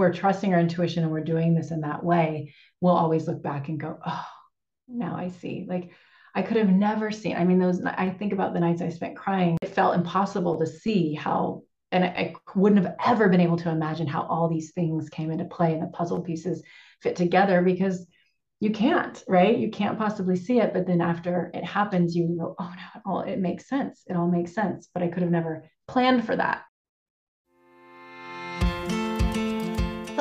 we're trusting our intuition and we're doing this in that way, we'll always look back and go, oh, now I see. Like I could have never seen. I mean, those, I think about the nights I spent crying. It felt impossible to see how, and I, wouldn't have ever been able to imagine how all these things came into play and the puzzle pieces fit together because you can't, right? You can't possibly see it. But then after it happens, you go, oh no, it all it makes sense. It all makes sense. But I could have never planned for that.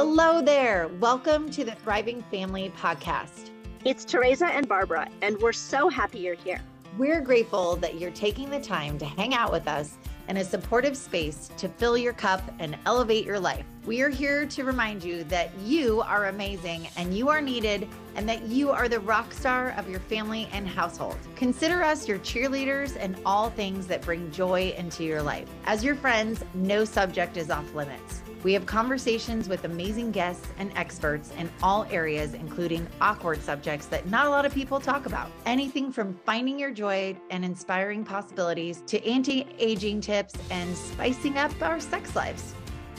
Hello there. Welcome to the Thriving Family Podcast. It's Tereza and Barbara, and we're so happy you're here. We're grateful that you're taking the time to hang out with us in a supportive space to fill your cup and elevate your life. We are here to remind you that you are amazing and you are needed, and that you are the rock star of your family and household. Consider us your cheerleaders and all things that bring joy into your life. As your friends, no subject is off limits. We have conversations with amazing guests and experts in all areas, including awkward subjects that not a lot of people talk about. Anything from finding your joy and inspiring possibilities to anti aging tips and spicing up our sex lives.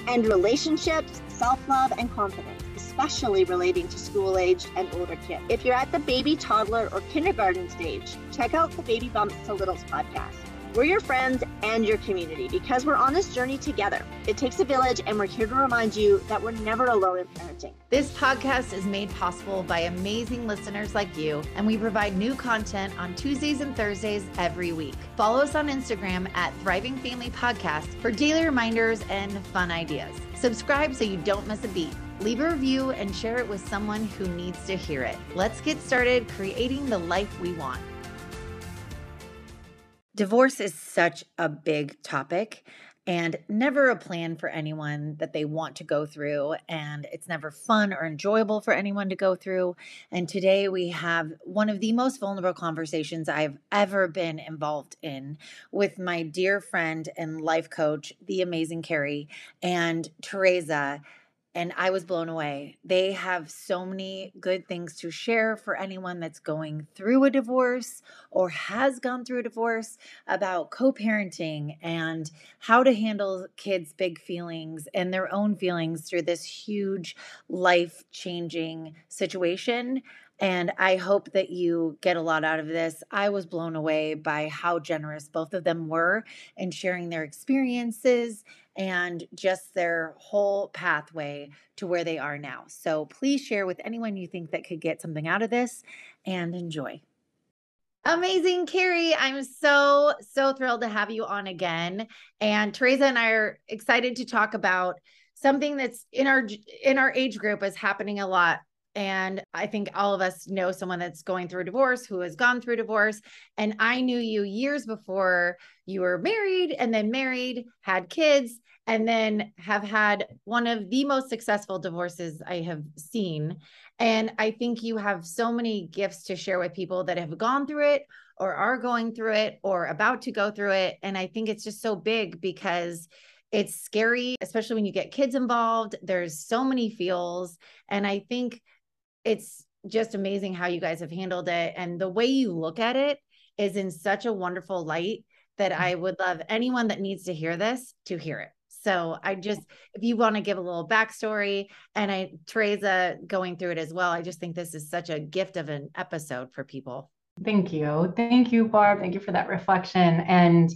And relationships, self love, and confidence, especially relating to school age and older kids. If you're at the baby, toddler, or kindergarten stage, check out the Baby Bumps to Littles podcast. We're your friends and your community because we're on this journey together. It takes a village, and we're here to remind you that we're never alone in parenting. This podcast is made possible by amazing listeners like you, and we provide new content on Tuesdays and Thursdays every week. Follow us on Instagram at Thriving Family Podcast for daily reminders and fun ideas. Subscribe so you don't miss a beat. Leave a review and share it with someone who needs to hear it. Let's get started creating the life we want. Divorce is such a big topic and never a plan for anyone that they want to go through. And it's never fun or enjoyable for anyone to go through. And today we have one of the most vulnerable conversations I've ever been involved in with my dear friend and life coach, the amazing Cari, and Tereza and I was blown away. They have so many good things to share for anyone that's going through a divorce or has gone through a divorce about co parenting and how to handle kids' big feelings and their own feelings through this huge life changing situation. And I hope that you get a lot out of this. I was blown away by how generous both of them were in sharing their experiences and just their whole pathway to where they are now. So please share with anyone you think that could get something out of this and enjoy. Amazing, Cari. I'm so, so thrilled to have you on again. And Tereza and I are excited to talk about something that's in our in our age group is happening a lot and I think all of us know someone that's going through a divorce who has gone through divorce. And I knew you years before you were married and then married, had kids, and then have had one of the most successful divorces I have seen. And I think you have so many gifts to share with people that have gone through it or are going through it or about to go through it. And I think it's just so big because it's scary, especially when you get kids involved. There's so many feels. And I think it's just amazing how you guys have handled it. And the way you look at it is in such a wonderful light that mm-hmm. I would love anyone that needs to hear this to hear it. So I just, if you want to give a little backstory, and I, Tereza going through it as well, I just think this is such a gift of an episode for people. Thank you. Thank you, Barb. Thank you for that reflection. And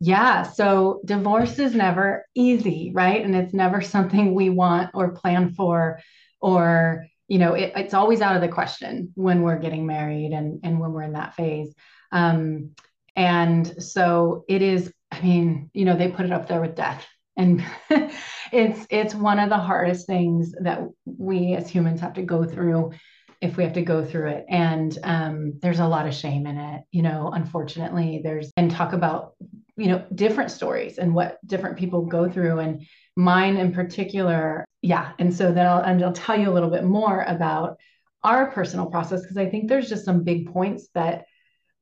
yeah, so divorce is never easy, right? And it's never something we want or plan for or you know it, it's always out of the question when we're getting married and and when we're in that phase. Um and so it is i mean you know they put it up there with death. And it's it's one of the hardest things that we as humans have to go through if we have to go through it. And um, there's a lot of shame in it you know unfortunately there's and talk about you know different stories and what different people go through. And mine in particular yeah and so then I'll, and I'll tell you a little bit more about our personal process because i think there's just some big points that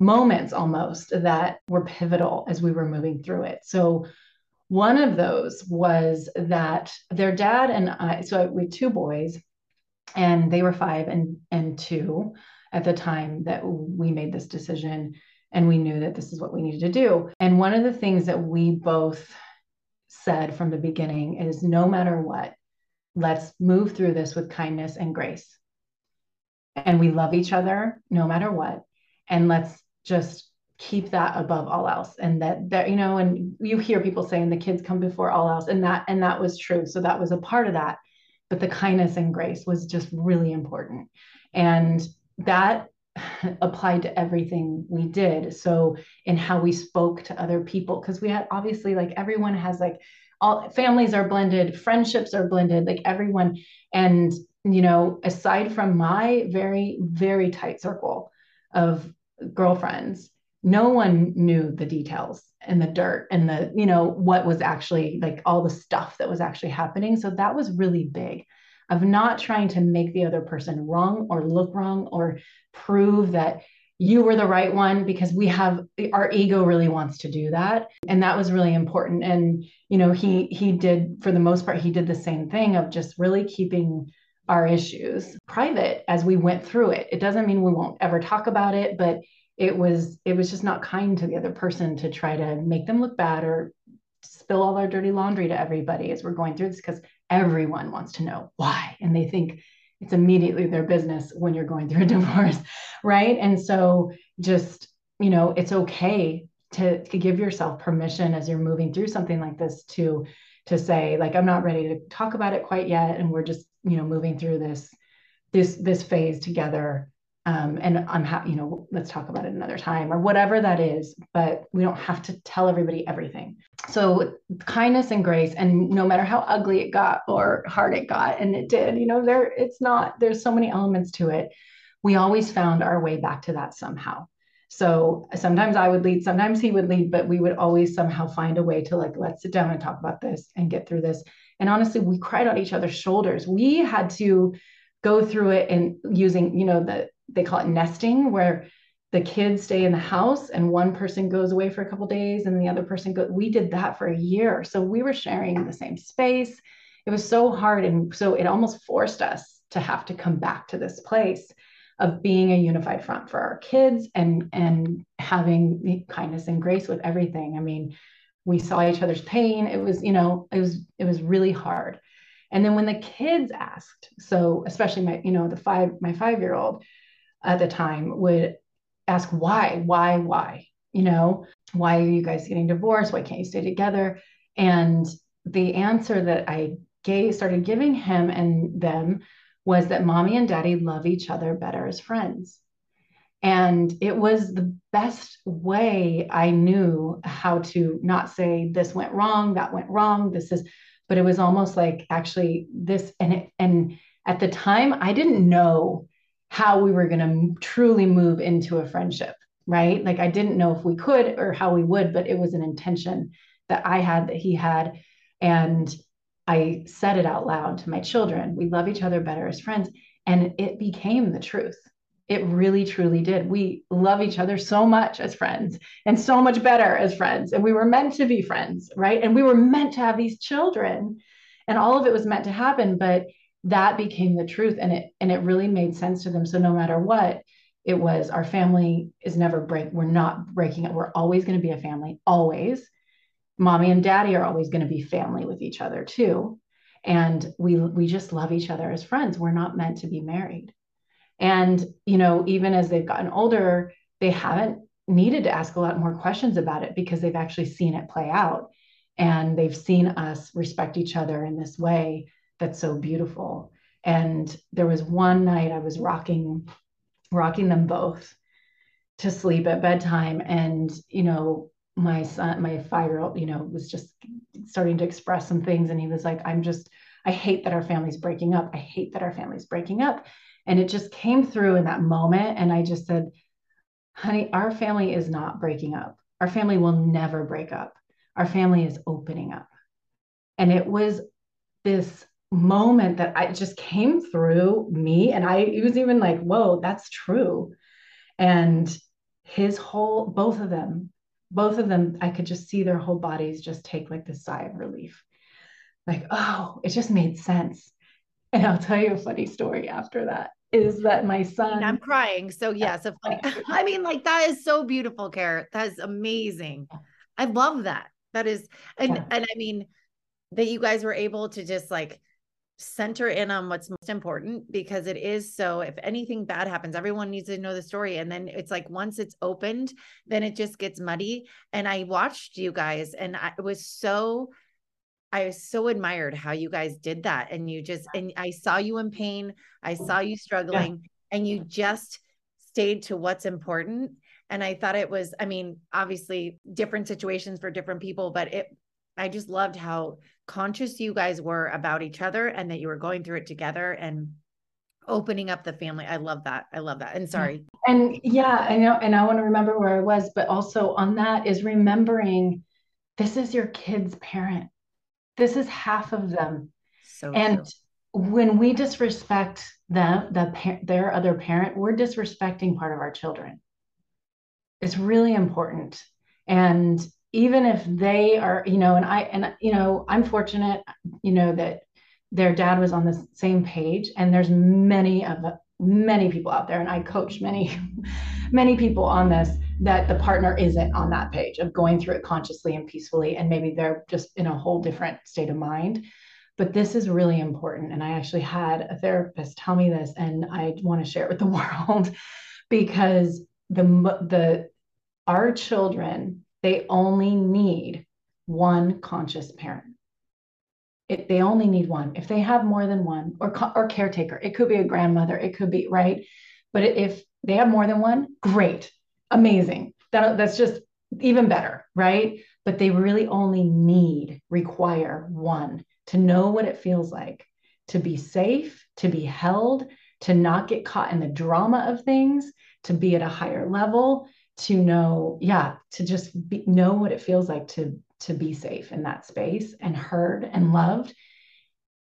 moments almost that were pivotal as we were moving through it. So one of those was that their dad and i so we had two boys and they were five and and two at the time that we made this decision and we knew that this is what we needed to do and one of the things that we both said from the beginning is no matter what let's move through this with kindness and grace. And we love each other no matter what. And let's just keep that above all else. And that that, you know, and you hear people saying the kids come before all else. And that and that was true. So that was a part of that. But the kindness and grace was just really important. And that applied to everything we did. So in how we spoke to other people, because we had obviously like everyone has like all families are blended, friendships are blended, like everyone. And, you know, aside from my very, very tight circle of girlfriends, no one knew the details and the dirt and the, you know, what was actually like all the stuff that was actually happening. So that was really big of not trying to make the other person wrong or look wrong or prove that you were the right one because we have our ego really wants to do that. And that was really important. And you know he he did for the most part he did the same thing of just really keeping our issues private as we went through it. It doesn't mean we won't ever talk about it but it was it was just not kind to the other person to try to make them look bad or spill all our dirty laundry to everybody as we're going through this because everyone wants to know why. And they think it's immediately their business when you're going through a divorce right? And so just you know it's okay to, to give yourself permission as you're moving through something like this to to say like i'm not ready to talk about it quite yet and we're just you know moving through this this this phase together um, and i'm happy you know let's talk about it another time or whatever that is but we don't have to tell everybody everything. So kindness and grace and no matter how ugly it got or hard it got and it did you know there it's not there's so many elements to it. We always found our way back to that somehow. So sometimes i would lead sometimes he would lead but we would always somehow find a way to like let's sit down and talk about this and get through this. And honestly we cried on each other's shoulders. We had to go through it and using you know the they call it nesting where the kids stay in the house and one person goes away for a couple days and the other person we did that for a year. So we were sharing the same space. It was so hard and so it almost forced us to have to come back to this place of being a unified front for our kids and and having kindness and grace with everything. I mean we saw each other's pain. It was you know it was it was really hard. And then when the kids asked so especially my you know the five my five year old at the time would ask why, why, why, you know, why are you guys getting divorced? Why can't you stay together? And the answer that I gave, started giving him and them was that mommy and daddy love each other better as friends. And it was the best way I knew how to not say this went wrong, that went wrong, this is, but it was almost like actually this and it, and at the time I didn't know how we were going to truly move into a friendship, right? Like I didn't know if we could or how we would, but it was an intention that I had that he had. And I said it out loud to my children. We love each other better as friends. And it became the truth. It really, truly did. We love each other so much as friends and so much better as friends. And we were meant to be friends, right? And we were meant to have these children. And all of it was meant to happen. But that became the truth and it and it really made sense to them. So no matter what it was our family is never break we're not breaking it we're always going to be a family always. Mommy and daddy are always going to be family with each other too. And we we just love each other as friends. We're not meant to be married. And you know even as they've gotten older they haven't needed to ask a lot more questions about it because they've actually seen it play out. And they've seen us respect each other in this way that's so beautiful. And there was one night I was rocking, rocking them both to sleep at bedtime. And, you know, my son, my five year old, you know, was just starting to express some things. And he was like, I'm just, I hate that our family's breaking up. I hate that our family's breaking up. And it just came through in that moment. And I just said, honey, our family is not breaking up. Our family will never break up. Our family is opening up. And it was this moment that I just came through me. And I it was even like, whoa, that's true. And his whole, both of them, both of them, I could just see their whole bodies just take like this sigh of relief. Like, oh, it just made sense. And I'll tell you a funny story after that is that my son I'm crying. So yes, a funny. I mean, like that is so beautiful, Carrot. That is amazing. I love that. That is, and yeah. and I mean, that you guys were able to just like center in on what's most important because it is so if anything bad happens everyone needs to know the story and then it's like once it's opened then it just gets muddy and i watched you guys and i was so I so admired how you guys did that. And you just, and I saw you in pain. I saw you struggling yeah. and you just stayed to what's important. And I thought it was, I mean, obviously different situations for different people, but it, I just loved how conscious you guys were about each other and that you were going through it together and opening up the family. I love that. I love that. And sorry. And yeah, I know, and I want to remember where I was, but also on that is remembering this is your kid's parent this is half of them. So and true. when we disrespect them, the their other parent, we're disrespecting part of our children. It's really important. And even if they are, you know, and I and you know, I'm fortunate, you know, that their dad was on the same page and there's many of many people out there and I coach many many people on this that the partner isn't on that page of going through it consciously and peacefully and maybe they're just in a whole different state of mind. But this is really important and i actually had a therapist tell me this and i want to share it with the world because the the our children they only need one conscious parent it, they only need one if they have more than one or or caretaker it could be a grandmother it could be right but if they have more than one great amazing. That, that's just even better, right? But they really only need, require one to know what it feels like to be safe, to be held, to not get caught in the drama of things, to be at a higher level, to know, yeah, to just be, know what it feels like to to be safe in that space and heard and loved.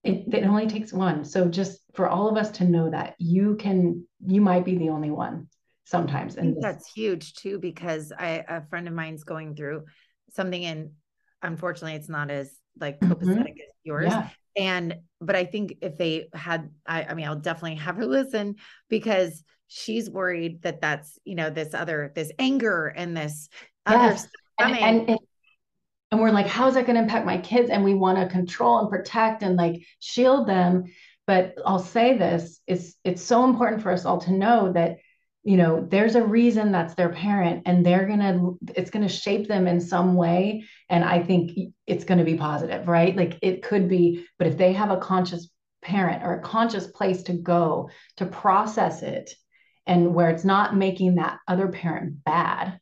It, it only takes one. So just for all of us to know that you can, you might be the only one sometimes. And that's huge too, because I, a friend of mine's going through something and unfortunately it's not as like mm-hmm. copacetic mm-hmm. as yours. Yeah. And, but I think if they had, I, I mean, I'll definitely have her listen because she's worried that that's, you know, this other, this anger and this yes. other and, and, and we're like, how's that going to impact my kids? And we want to control and protect and like shield them. But I'll say this: it's it's so important for us all to know that you know there's a reason that's their parent and they're going to it's going to shape them in some way and i think it's going to be positive right like it could be but if they have a conscious parent or a conscious place to go to process it and where it's not making that other parent bad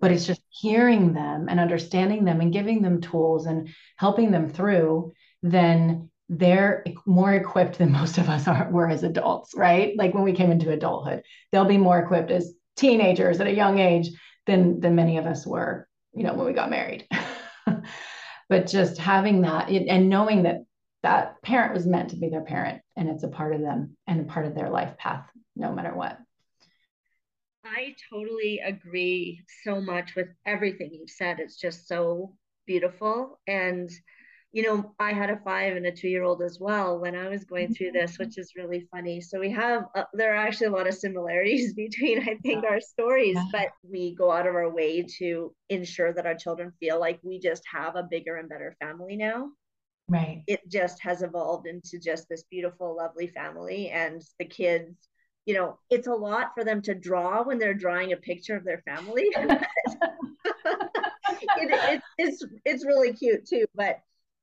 but it's just hearing them and understanding them and giving them tools and helping them through then they're more equipped than most of us are were as adults, right? Like when we came into adulthood, they'll be more equipped as teenagers at a young age than than many of us were, you know, when we got married. but just having that and knowing that that parent was meant to be their parent and it's a part of them and a part of their life path no matter what. I totally agree so much with everything you've said. It's just so beautiful and you know, I had a five and a two year old as well when I was going through this, which is really funny. So we have, uh, there are actually a lot of similarities between, I think, our stories, but we go out of our way to ensure that our children feel like we just have a bigger and better family now. Right. It just has evolved into just this beautiful, lovely family. And the kids, you know, it's a lot for them to draw when they're drawing a picture of their family. it, it, it's, it's really cute too. But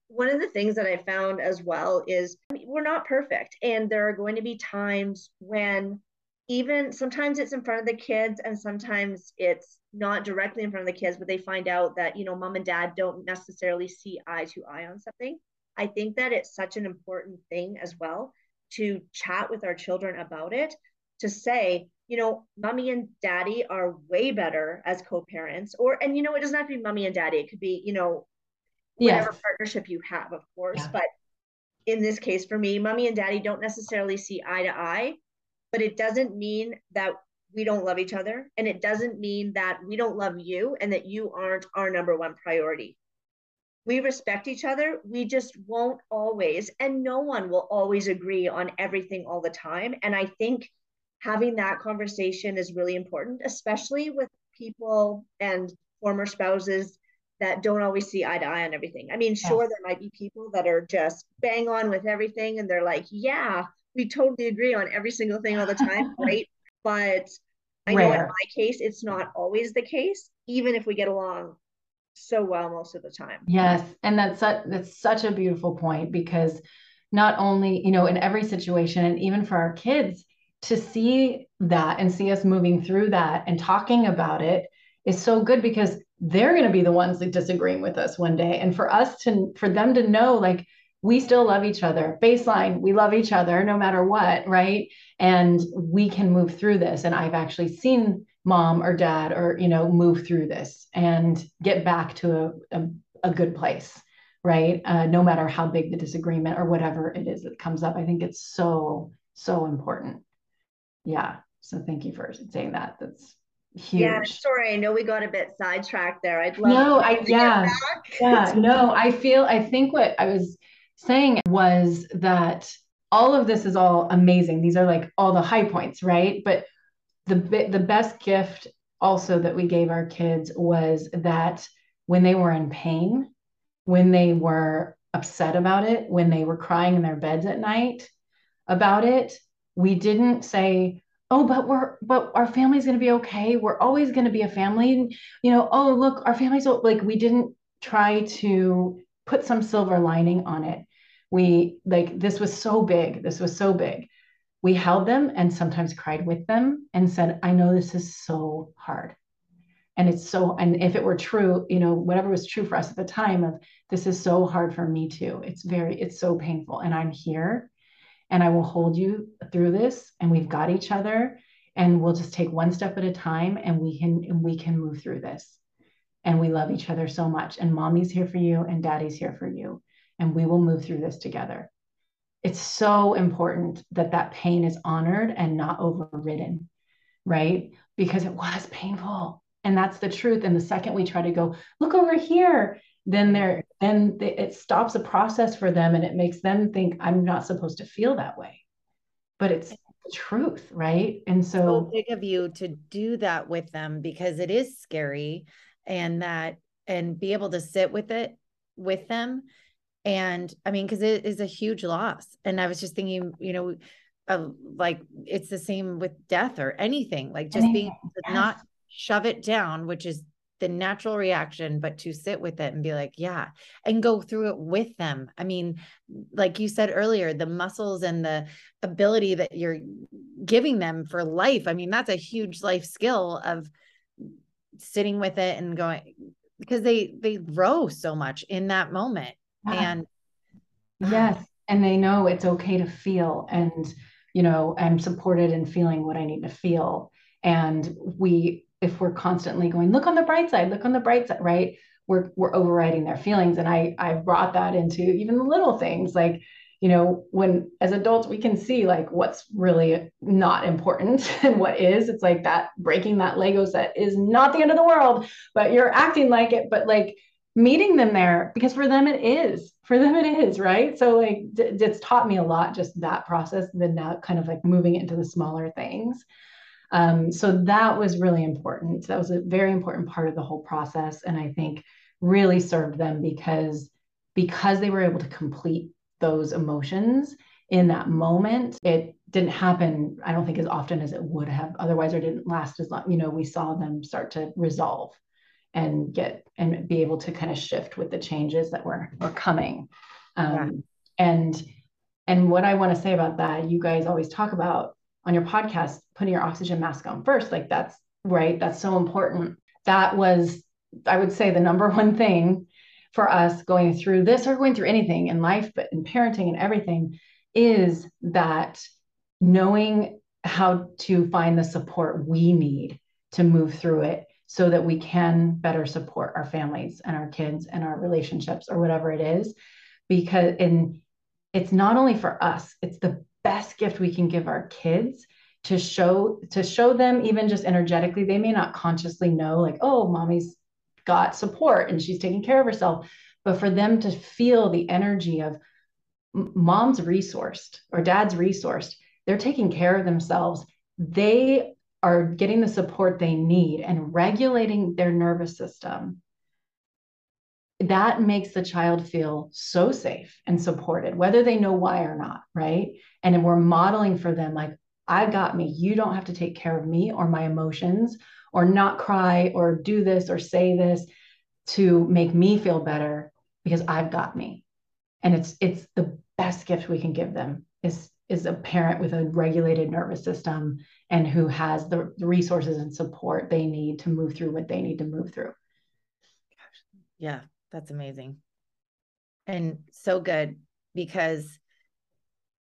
one of the things that I found as well is we're not perfect. And there are going to be times when even sometimes it's in front of the kids and sometimes it's not directly in front of the kids, but they find out that, you know, mom and dad don't necessarily see eye to eye on something. I think that it's such an important thing as well to chat with our children about it, to say, you know, mommy and daddy are way better as co-parents, or and you know, it doesn't have to be mommy and daddy. It could be, you know, whatever yes. partnership you have, of course. Yeah. But in this case, for me, mommy and daddy don't necessarily see eye to eye, but it doesn't mean that we don't love each other. And it doesn't mean that we don't love you and that you aren't our number one priority. We respect each other. We just won't always, and no one will always agree on everything all the time. And I think having that conversation is really important, especially with people and former spouses that don't always see eye to eye on everything. I mean, sure, yes. there might be people that are just bang on with everything and they're like, yeah, we totally agree on every single thing all the time. Great. But I Rare. know in my case, it's not always the case, even if we get along so well most of the time. Yes. And that's such, that's such a beautiful point because not only, you know, in every situation and even for our kids to see that and see us moving through that and talking about it is so good because they're going to be the ones that disagreeing with us one day. And for us to for them to know like we still love each other. Baseline we love each other no matter what right? And we can move through this. And i've actually seen mom or dad or you know move through this and get back to a, a, a good place right? Uh, no matter how big the disagreement or whatever it is that comes up i think it's so so important yeah so thank you for saying that that's huge. Yeah, sorry. I know we got a bit sidetracked there. I'd love no, I yeah, yeah, no. I feel. I think what I was saying was that all of this is all amazing. These are like all the high points, right? But the the best gift also that we gave our kids was that when they were in pain, when they were upset about it, when they were crying in their beds at night about it, we didn't say, oh but we're but our family's going to be okay. We're always going to be a family. And you know oh look our family's like we didn't try to put some silver lining on it. We like this was so big. This was so big. We held them and sometimes cried with them and said i know this is so hard. And it's so and if it were true you know whatever was true for us at the time of this is so hard for me too. It's very it's so painful and i'm here and I will hold you through this and we've got each other and we'll just take one step at a time and we can and we can move through this. And we love each other so much and mommy's here for you and daddy's here for you and we will move through this together. It's so important that that pain is honored and not overridden, right? Because it was painful. And that's the truth. And the second we try to go, look over here, then they're then they, it stops a process for them and it makes them think i'm not supposed to feel that way but it's the truth right and so, so big of you to do that with them because it is scary and that and be able to sit with it with them and i mean because it is a huge loss and i was just thinking you know uh, like it's the same with death or anything like just anything. being yes. not shove it down which is the natural reaction, but to sit with it and be like, yeah, and go through it with them. I mean, like you said earlier, the muscles and the ability that you're giving them for life. I mean, that's a huge life skill of sitting with it and going because they they grow so much in that moment. Yeah. And yes, and they know it's okay to feel and you know, I'm supported in feeling what I need to feel. And we if we're constantly going, look on the bright side, look on the bright side, right? We're we're overriding their feelings. And I I brought that into even the little things like, you know, when as adults we can see like what's really not important and what is. It's like that breaking that Lego set is not the end of the world, but you're acting like it. But like meeting them there because for them it is for them it is right so like it's taught me a lot just that process and then now kind of like moving it into the smaller things um, so that was really important. That was a very important part of the whole process, and I think really served them because because they were able to complete those emotions in that moment. It didn't happen, I don't think, as often as it would have otherwise, or didn't last as long. You know, we saw them start to resolve and get and be able to kind of shift with the changes that were were coming. Um, yeah. And and what I want to say about that, you guys always talk about on your podcast putting your oxygen mask on first. Like that's right? That's so important. That was i would say the number one thing for us going through this or going through anything in life but in parenting and everything is that knowing how to find the support we need to move through it so that we can better support our families and our kids and our relationships or whatever it is. Because in it's not only for us it's the best gift we can give our kids to show to show them even just energetically. They may not consciously know like oh mommy's got support and she's taking care of herself. But for them to feel the energy of mom's resourced or dad's resourced they're taking care of themselves. They are getting the support they need and regulating their nervous system that makes the child feel so safe and supported, whether they know why or not, right? And we're modeling for them, like, I got me. You don't have to take care of me or my emotions or not cry or do this or say this to make me feel better because I've got me. And it's it's the best gift we can give them is is a parent with a regulated nervous system and who has the, the resources and support they need to move through what they need to move through. Yeah, that's amazing. And so good because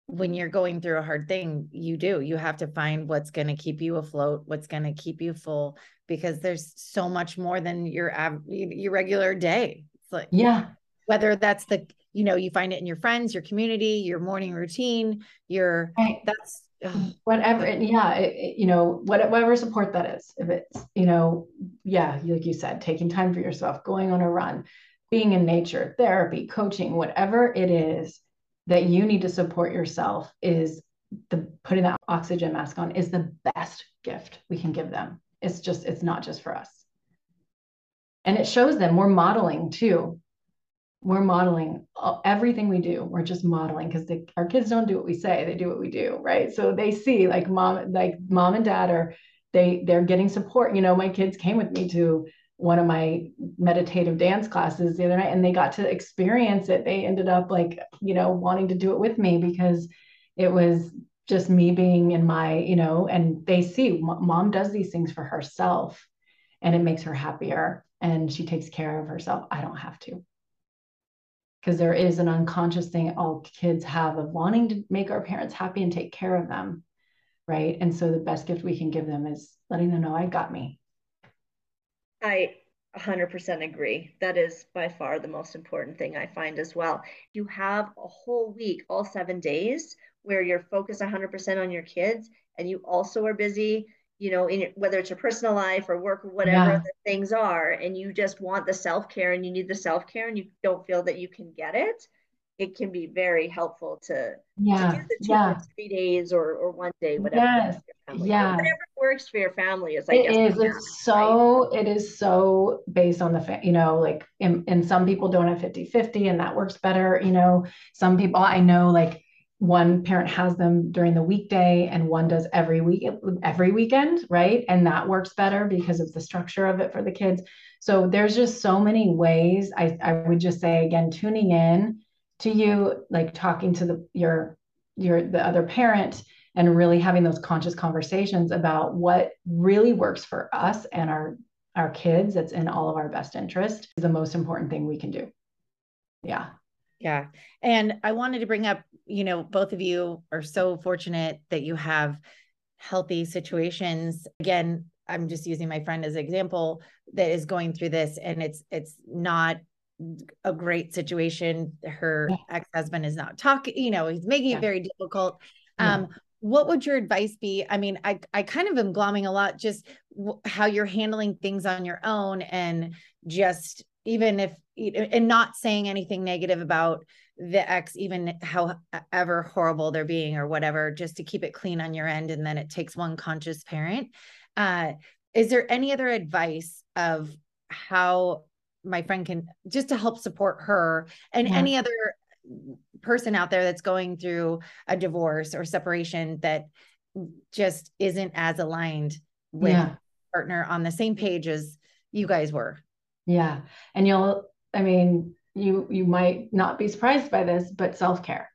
when you're going through a hard thing, you do. You have to find what's going to keep you afloat, what's going to keep you full, because there's so much more than your your regular day. It's like yeah, whether that's the you know you find it in your friends, your community, your morning routine, your right. that's ugh. whatever. Yeah, it, it, you know whatever support that is. If it's you know yeah, like you said, taking time for yourself, going on a run, being in nature, therapy, coaching, whatever it is that you need to support yourself is the putting that oxygen mask on is the best gift we can give them. It's just, it's not just for us. And it shows them we're modeling too. We're modeling everything we do. We're just modeling because our kids don't do what we say; they do what we do, right? So they see like mom, like mom and dad are they they're getting support. You know, my kids came with me to one of my meditative dance classes the other night and they got to experience it. They ended up like you know wanting to do it with me because it was just me being in my you know and they see mom does these things for herself and it makes her happier and she takes care of herself. I don't have to. Because there is an unconscious thing all kids have of wanting to make our parents happy and take care of them right? And so the best gift we can give them is letting them know i got me I 100% agree. That is by far the most important thing I find as well. You have a whole week, all seven days, where you're focused 100% on your kids and you also are busy, you know, in whether it's your personal life or work or whatever yeah. the things are, and you just want the self care and you need the self care and you don't feel that you can get it it can be very helpful to, yeah, to do the two yeah. or three days or, or one day, whatever. Yes. Yeah. Whatever works for your family is, I it guess. Is, it's so, right? it is so based on the, fa- you know, like, and, and some people don't have 50, 50 and that works better. You know, some people I know like one parent has them during the weekday and one does every week, every weekend. Right. And that works better because of the structure of it for the kids. So there's just so many ways I, I would just say again, tuning in to you like talking to the your your the other parent and really having those conscious conversations about what really works for us and our our kids that's in all of our best interest is the most important thing we can do. Yeah. Yeah. And i wanted to bring up you know both of you are so fortunate that you have healthy situations. Again i'm just using my friend as an example that is going through this and it's it's not a great situation. Her yeah. ex-husband is not talking, you know, he's making yeah. it very difficult. Um, what would your advice be? I mean, I I kind of am glomming a lot just w- how you're handling things on your own and just even if and not saying anything negative about the ex even however horrible they're being or whatever just to keep it clean on your end and then it takes one conscious parent uh is there any other advice of how my friend can just to help support her and yeah. any other person out there that's going through a divorce or separation that just isn't as aligned with yeah. partner on the same page as you guys were. Yeah. And you'll I mean, you you might not be surprised by this, but self-care.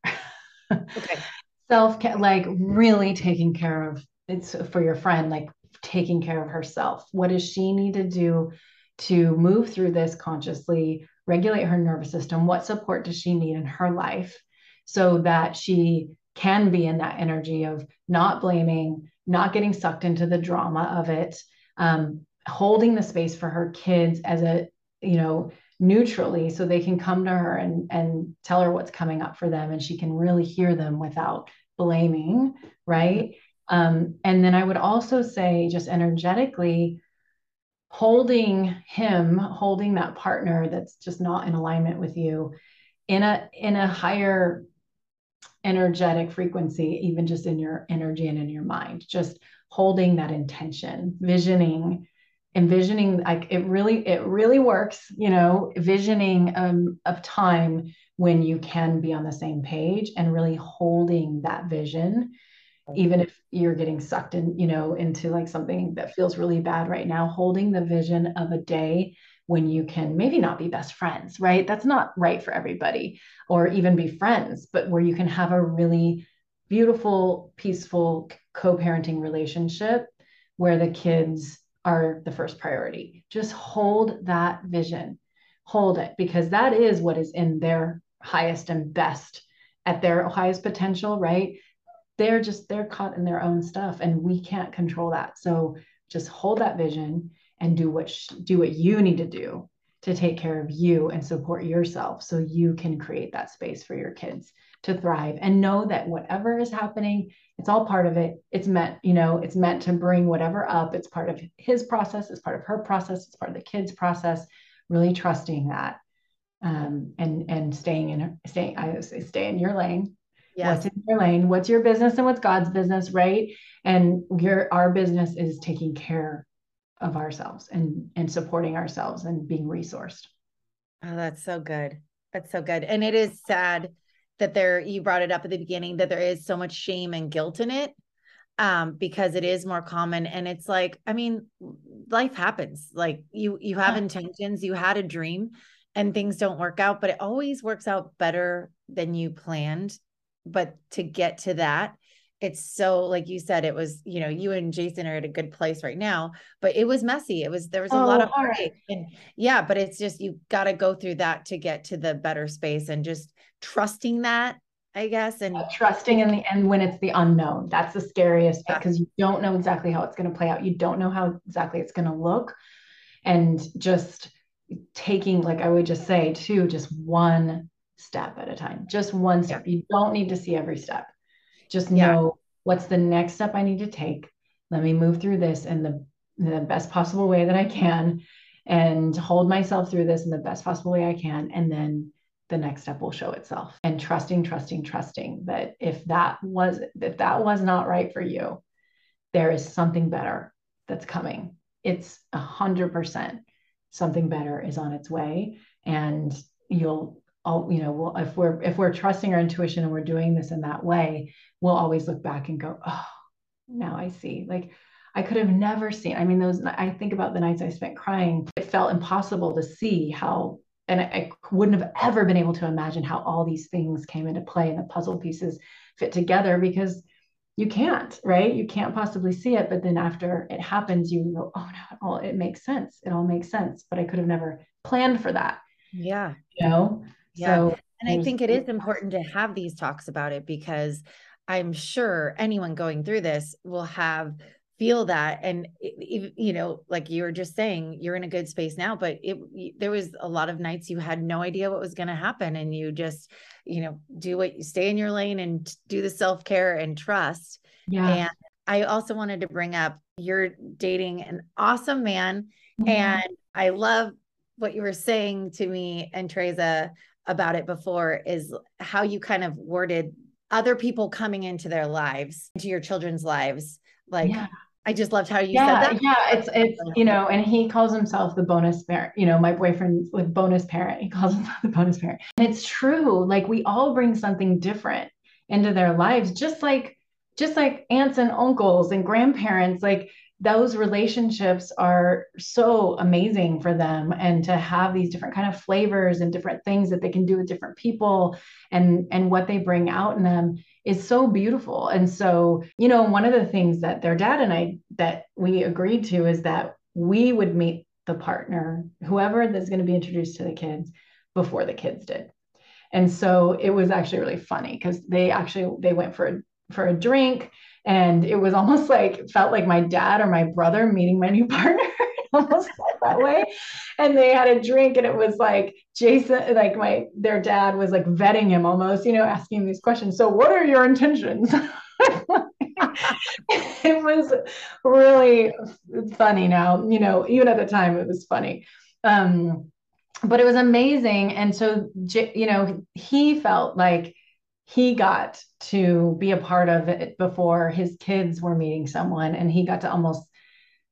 okay. Self-care like really taking care of it's for your friend like taking care of herself. What does she need to do to move through this consciously, regulate her nervous system. What support does she need in her life so that she can be in that energy of not blaming, not getting sucked into the drama of it, um, holding the space for her kids as a, you know, neutrally so they can come to her and and tell her what's coming up for them and she can really hear them without blaming right um, and then i would also say just energetically holding him holding that partner that's just not in alignment with you in a in a higher energetic frequency even just in your energy and in your mind just holding that intention visioning envisioning like it really it really works you know visioning um, of time when you can be on the same page and really holding that vision even mm-hmm. if you're getting sucked in you know into like something that feels really bad right now holding the vision of a day when you can maybe not be best friends right? That's not right for everybody or even be friends but where you can have a really beautiful peaceful co-parenting relationship where the kids are the first priority. Just hold that vision. Hold it because that is what is in their highest and best at their highest potential right they're just they're caught in their own stuff and we can't control that. So just hold that vision and do what sh- do what you need to do to take care of you and support yourself so you can create that space for your kids to thrive and know that whatever is happening it's all part of it. It's meant you know it's meant to bring whatever up. It's part of his process. It's part of her process. It's part of the kids process. Really trusting that um, and and staying in staying i would say stay in your lane Yes. What's in your lane? What's your business and what's God's business, right? And your our business is taking care of ourselves and and supporting ourselves and being resourced. Oh, that's so good. That's so good. And it is sad that there you brought it up at the beginning that there is so much shame and guilt in it um because it is more common and it's like i mean life happens like you you have intentions you had a dream and things don't work out but it always works out better than you planned but to get to that it's so like you said it was you know you and jason are at a good place right now but it was messy. It was there was a oh, lot of heartache and yeah but it's just you got to go through that to get to the better space and just trusting that i guess and uh, trusting in the end when it's the unknown. That's the scariest yeah. because you don't know exactly how it's going to play out. You don't know how exactly it's going to look. And just taking like i would just say too just one step at a time, just one step. You don't need to see every step. Just know what's the next step I need to take. Let me move through this in the, in the best possible way that I can and hold myself through this in the best possible way I can. And then the next step will show itself and trusting, trusting, trusting that if that was, if that was not right for you, there is something better that's coming. It's a hundred percent something better is on its way and you'll all you know we'll, if we're if we're trusting our intuition and we're doing this in that way we'll always look back and go oh now i see. Like i could have never seen i mean those i think about the nights i spent crying it felt impossible to see how and I, I wouldn't have ever been able to imagine how all these things came into play and the puzzle pieces fit together because you can't right? You can't possibly see it but then after it happens you go oh no it all it makes sense. It all makes sense. But i could have never planned for that. Yeah. You know yeah. So and I think it is important to have these talks about it because I'm sure anyone going through this will have feel that and you know like you were just saying you're in a good space now but it there was a lot of nights you had no idea what was going to happen and you just you know do what you stay in your lane and do the self-care and trust yeah and i also wanted to bring up you're dating an awesome man mm-hmm. and i love what you were saying to me and Tereza about it before is how you kind of worded other people coming into their lives, into your children's lives. Like, yeah. I just loved how you yeah, said that. Yeah, it's it's you know, and he calls himself the bonus parent. You know, my boyfriend's like bonus parent. He calls himself the bonus parent. And it's true. Like we all bring something different into their lives, just like just like aunts and uncles and grandparents. Like those relationships are so amazing for them and to have these different kind of flavors and different things that they can do with different people and and what they bring out in them is so beautiful. And so you know one of the things that their dad and I that we agreed to is that we would meet the partner whoever that's going to be introduced to the kids before the kids did. And so it was actually really funny because they actually they went for a for a drink. And it was almost like felt like my dad or my brother meeting my new partner. Almost that way. And they had a drink and it was like jason like my their dad was like vetting him almost you know asking these questions. So what are your intentions? It was really funny now you know even at the time it was funny. Um but it was amazing. And so you know he felt like he got to be a part of it before his kids were meeting someone and he got to almost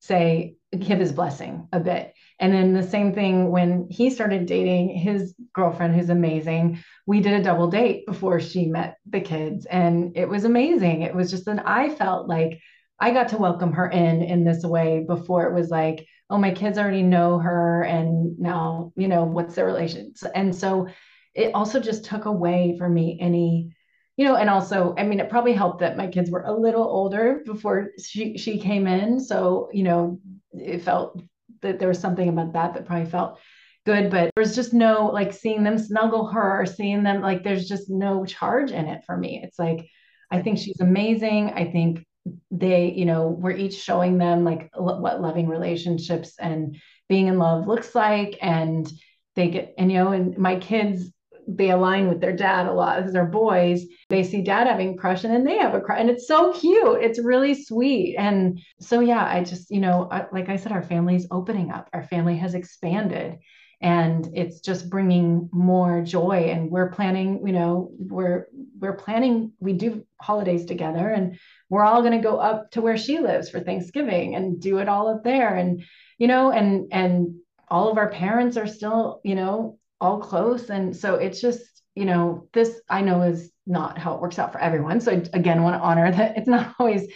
say give his blessing a bit. And then the same thing when he started dating his girlfriend who's amazing we did a double date before she met the kids and it was amazing. It was just an i felt like i got to welcome her in in this way before it was like oh my kids already know her and now you know what's their relations? And so it also just took away for me any you know and also i mean it probably helped that my kids were a little older before she she came in. So you know it felt that there was something about that that probably felt good but there's just no like seeing them snuggle her or seeing them like there's just no charge in it for me. It's like i think she's amazing. I think they you know we're each showing them like what loving relationships and being in love looks like and they get and you know and my kids they align with their dad a lot because they're boys. They see dad having crush and then they have a crush. And it's so cute. It's really sweet. And so, yeah, I just, you know, I, like I said, our family is opening up. Our family has expanded and it's just bringing more joy and we're planning you know we're we're planning we do holidays together and we're all going to go up to where she lives for thanksgiving and do it all up there and you know and and all of our parents are still you know all close. And so it's just, you know, this I know is not how it works out for everyone. So again, I want to honor that it's not always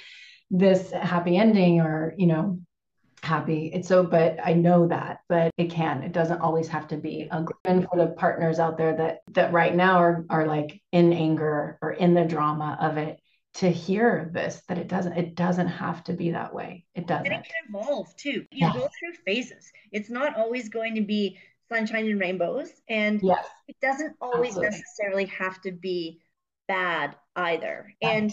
this happy ending or, you know, happy. It's so, but I know that, but it can. It doesn't always have to be. And for the partners out there that that right now are are like in anger or in the drama of it, to hear this that it doesn't it doesn't have to be that way. It doesn't. And it can evolve too. You go through phases. It's not always going to be sunshine and rainbows. And yes, it doesn't always absolutely. necessarily have to be bad either. And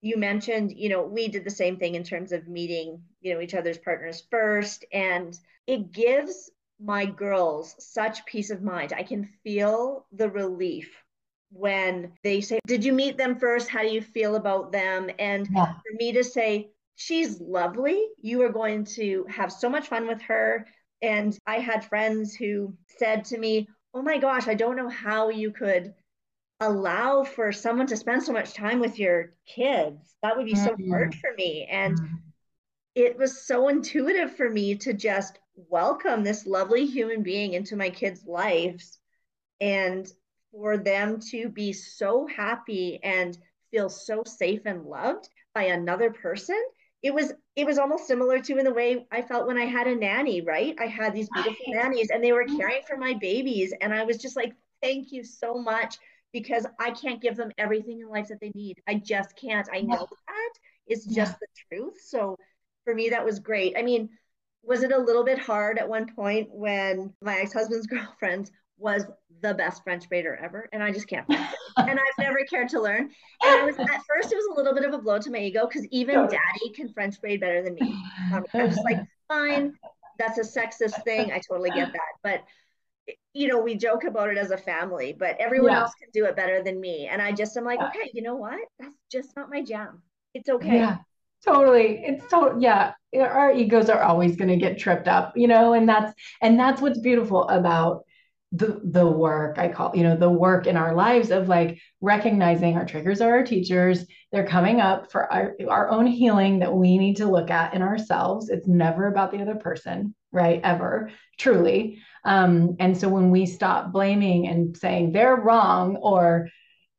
you mentioned, you know, we did the same thing in terms of meeting, you know, each other's partners first. And it gives my girls such peace of mind. I can feel the relief when they say, Did you meet them first? How do you feel about them? And yeah. for me to say, She's lovely. You are going to have so much fun with her. And I had friends who said to me, Oh my gosh, I don't know how you could allow for someone to spend so much time with your kids. That would be so mm-hmm. hard for me. And mm-hmm. it was so intuitive for me to just welcome this lovely human being into my kids' lives and for them to be so happy and feel so safe and loved by another person it was it was almost similar to in the way I felt when I had a nanny, right? I had these beautiful nannies and they were mm-hmm. caring for my babies and I was just like thank you so much because I can't give them everything in life that they need. I just can't. I know that is just the truth. So for me that was great. I mean, was it a little bit hard at one point when my ex-husband's girlfriend was the best French braider ever, and I just can't. and I've never cared to learn. And I was at first, it was a little bit of a blow to my ego because even Daddy can French braid better than me. Um, I was just like, fine, that's a sexist thing. I totally get that, but you know, we joke about it as a family, but everyone yeah. else can do it better than me. And I just am like, okay, you know what? That's just not my jam. It's okay. Yeah totally it's so yeah our egos are always going to get tripped up you know and that's and that's what's beautiful about the the work i call you know the work in our lives of like recognizing our triggers are our teachers. They're coming up for our, our own healing that we need to look at in ourselves. It's never about the other person right? Ever truly. Um, and so when we stop blaming and saying they're wrong or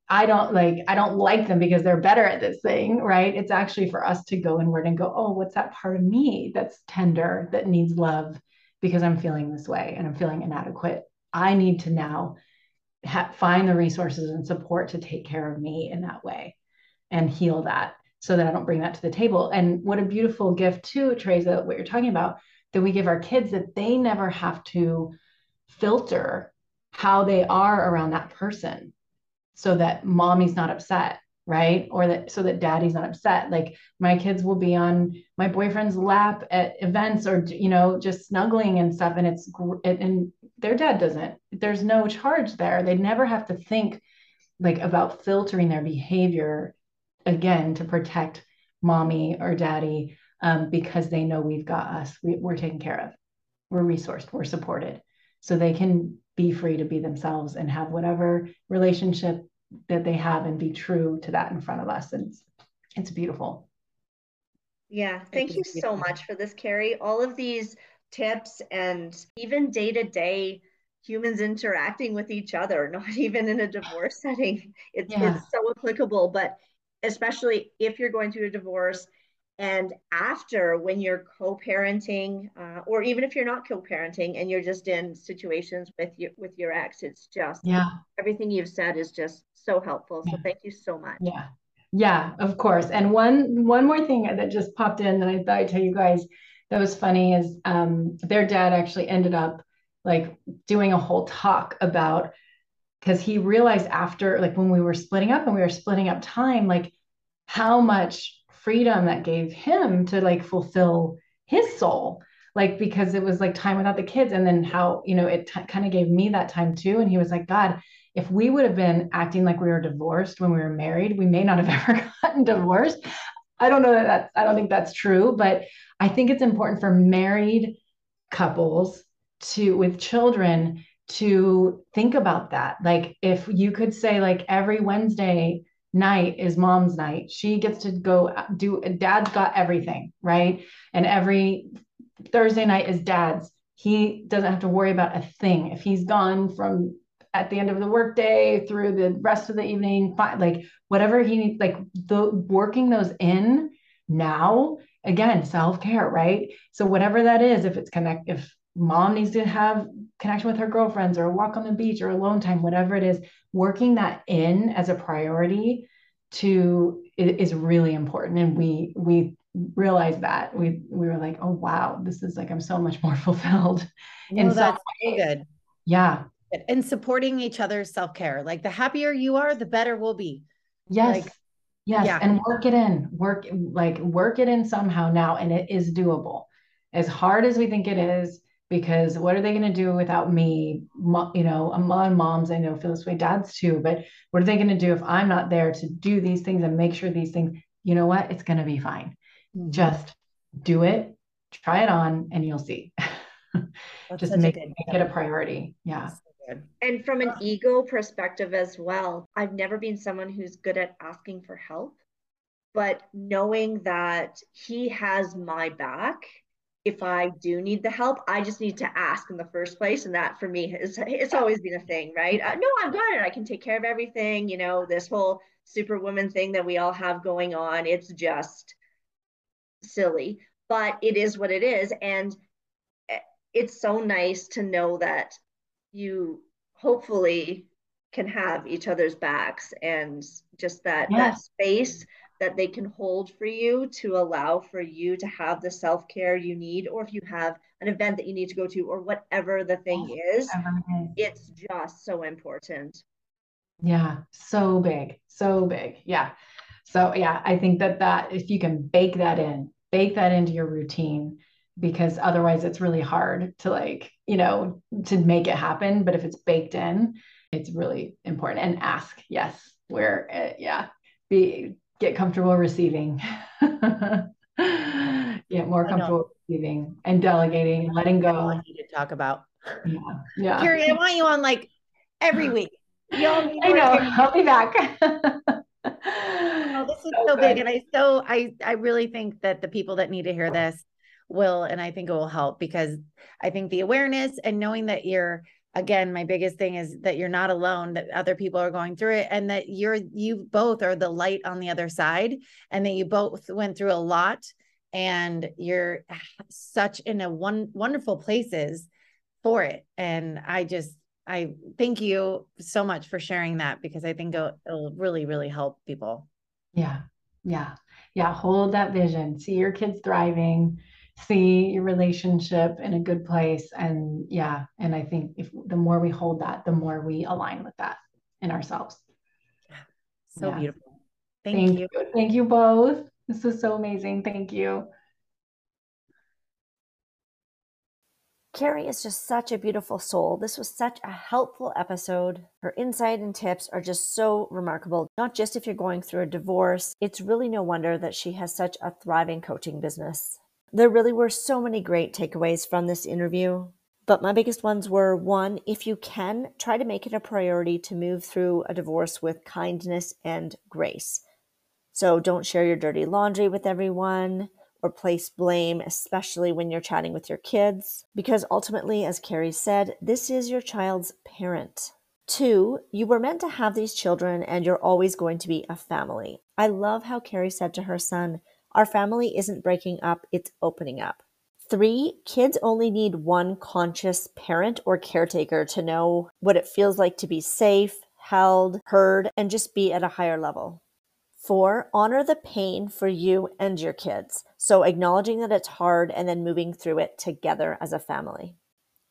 i don't like i don't like them because they're better at this thing right? It's actually for us to go inward and go oh what's that part of me that's tender that needs love because i'm feeling this way and i'm feeling inadequate I need to now ha- find the resources and support to take care of me in that way and heal that so that I don't bring that to the table. And what a beautiful gift, too, Tereza, what you're talking about, that we give our kids that they never have to filter how they are around that person so that mommy's not upset right or that so that daddy's not upset like my kids will be on my boyfriend's lap at events or you know just snuggling and stuff and it's and their dad doesn't. There's no charge there. They never have to think like about filtering their behavior again to protect mommy or daddy um, because they know we've got us. We, we're taken care of. We're resourced. We're supported. So they can be free to be themselves and have whatever relationship that they have and be true to that in front of us. And it's, it's beautiful. Yeah, thank you so much for this, Cari. All of these tips and even day to day humans interacting with each other, not even in a divorce setting. It's, yeah. it's so applicable, but especially if you're going through a divorce and after when you're co-parenting uh, or even if you're not co-parenting and you're just in situations with your with your ex it's just yeah. everything you've said is just so helpful. So thank you so much. Yeah. Yeah of course. And one one more thing that just popped in that i thought i'd tell you guys that was funny is um, their dad actually ended up like doing a whole talk about because he realized after like when we were splitting up and we were splitting up time like how much freedom that gave him to like fulfill his soul. Like because it was like time without the kids and then how you know it t- kind of gave me that time too. And he was like god if we would have been acting like we were divorced when we were married we may not have ever gotten divorced i don't know that that's i don't think that's true but i think it's important for married couples to with children to think about that like if you could say like every wednesday night is mom's night. She gets to go uh, do dad's got everything, right? And every Thursday night is dad's. He doesn't have to worry about a thing. If he's gone from at the end of the workday through the rest of the evening, like whatever he needs, like the working those in now, again, self-care, right? So whatever that is, if it's connect, if mom needs to have connection with her girlfriends or a walk on the beach or alone time, whatever it is, working that in as a priority to is really important. And we we realized that we we were like, oh wow, this is like I'm so much more fulfilled. And no, that's so good. Yeah. And supporting each other's self-care. Like the happier you are, the better we'll be. Yes. Like, yes. Yeah. And work it in. Work like work it in somehow now. And it is doable. As hard as we think it is, because what are they going to do without me? You know, among moms, I know feel this way, dads too, but what are they going to do if I'm not there to do these things and make sure these things, you know what? It's going to be fine. Mm-hmm. Just do it, try it on, and you'll see. Just make, make it a priority. Yeah. And from an ego perspective as well, I've never been someone who's good at asking for help, but knowing that he has my back if I do need the help, I just need to ask in the first place. And that for me is it's always been a thing, right? Uh, no, I've got it. I can take care of everything. You know, this whole superwoman thing that we all have going on, it's just silly, but it is what it is. And eh, it's so nice to know that you hopefully can have each other's backs and just that, that space that they can hold for you to allow for you to have the self care you need, or if you have an event that you need to go to, or whatever the thing is, it's just so important. Yeah, so big, so big. Yeah. So, yeah, I think that that if you can bake that in, bake that into your routine, because otherwise it's really hard to like, you know, to make it happen. But if it's baked in, it's really important. And ask, yes, where, uh, yeah, be get comfortable receiving. get more comfortable receiving and delegating, letting go. I want you to talk about. Yeah. yeah. Cari, I want you on like every week. Y'all I know. I'll be back. oh, this is so, so big. And I so I I really think that the people that need to hear this will and I think it will help because I think the awareness and knowing that you're again my biggest thing is that you're not alone that other people are going through it and that you're you both are the light on the other side and that you both went through a lot and you're such in a one wonderful places for it. And i just i thank you so much for sharing that because i think it'll, it'll really really help people. Yeah. Yeah. Yeah. Hold that vision. See your kids thriving see your relationship in a good place and yeah and i think if the more we hold that the more we align with that in ourselves so yeah. beautiful thank, thank you. you thank you both this was so amazing thank you Cari is just such a beautiful soul. This was such a helpful episode. Her insight and tips are just so remarkable. Not just if you're going through a divorce, it's really no wonder that she has such a thriving coaching business. There really were so many great takeaways from this interview. But my biggest ones were one, if you can, try to make it a priority to move through a divorce with kindness and grace. So don't share your dirty laundry with everyone. or place blame, especially when you're chatting with your kids, because ultimately, as Cari said, this is your child's parent. Two, you were meant to have these children and you're always going to be a family. I love how Cari said to her son, Our family isn't breaking up, it's opening up. Three, kids only need one conscious parent or caretaker to know what it feels like to be safe, held, heard, and just be at a higher level. Four, honor the pain for you and your kids. So acknowledging that it's hard and then moving through it together as a family.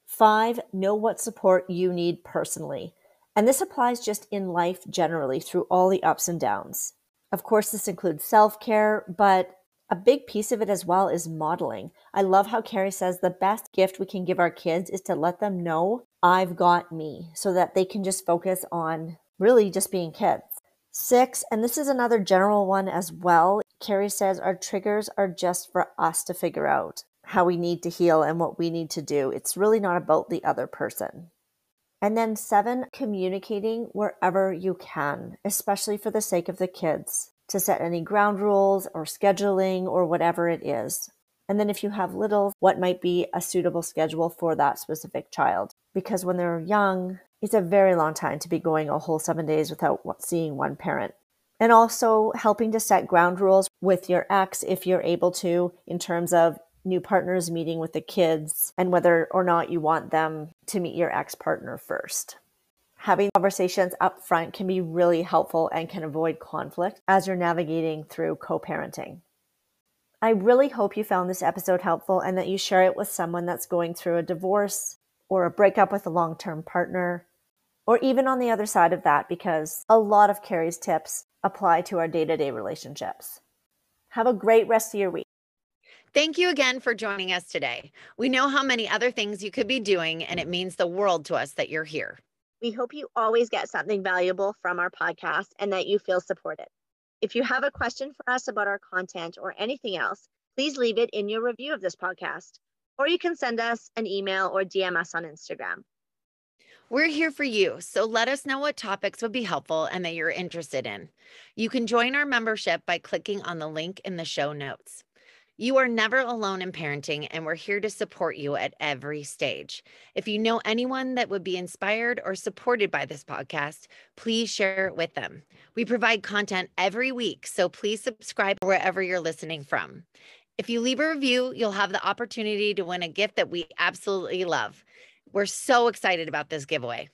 Five, know what support you need personally. And this applies just in life generally through all the ups and downs. Of course, this includes self care, but a big piece of it as well is modeling. I love how Cari says the best gift we can give our kids is to let them know I've got me so that they can just focus on really just being kids. Six, and this is another general one as well. Cari says our triggers are just for us to figure out how we need to heal and what we need to do. It's really not about the other person. And then seven, communicating wherever you can, especially for the sake of the kids to set any ground rules or scheduling or whatever it is. And then if you have little, what might be a suitable schedule for that specific child? Because when they're young, it's a very long time to be going a whole seven days without seeing one parent. And also helping to set ground rules with your ex if you're able to, in terms of new partners meeting with the kids and whether or not you want them to meet your ex partner first having conversations up front can be really helpful and can avoid conflict as you're navigating through co parenting. I really hope you found this episode helpful and that you share it with someone that's going through a divorce or a breakup with a long term partner, or even on the other side of that, because a lot of Cari's tips apply to our day to day relationships. Have a great rest of your week. Thank you again for joining us today. We know how many other things you could be doing, and it means the world to us that you're here. We hope you always get something valuable from our podcast and that you feel supported. If you have a question for us about our content or anything else, please leave it in your review of this podcast, or you can send us an email or DM us on Instagram. We're here for you, so let us know what topics would be helpful and that you're interested in. You can join our membership by clicking on the link in the show notes. You are never alone in parenting, and we're here to support you at every stage. If you know anyone that would be inspired or supported by this podcast, please share it with them. We provide content every week, so please subscribe wherever you're listening from. If you leave a review, you'll have the opportunity to win a gift that we absolutely love. We're so excited about this giveaway.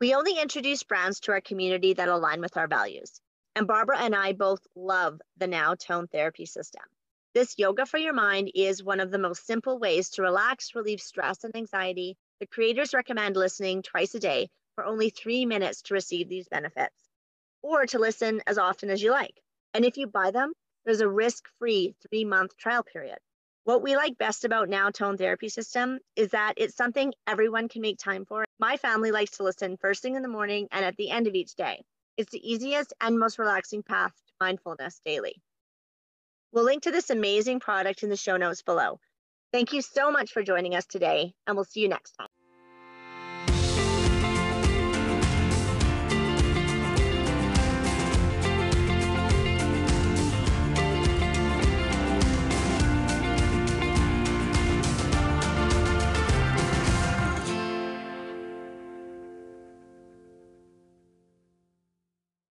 We only introduce brands to our community that align with our values. And Barbara and I both love the Now Tone Therapy System. This yoga for your mind is one of the most simple ways to relax, relieve stress and anxiety. The creators recommend listening twice a day for only three minutes to receive these benefits, or to listen as often as you like. And if you buy them, there's a risk free three month trial period. What we like best about Now Tone Therapy System is that it's something everyone can make time for. My family likes to listen first thing in the morning and at the end of each day. It's the easiest and most relaxing path to mindfulness daily. We'll link to this amazing product in the show notes below. Thank you so much for joining us today, and we'll see you next time.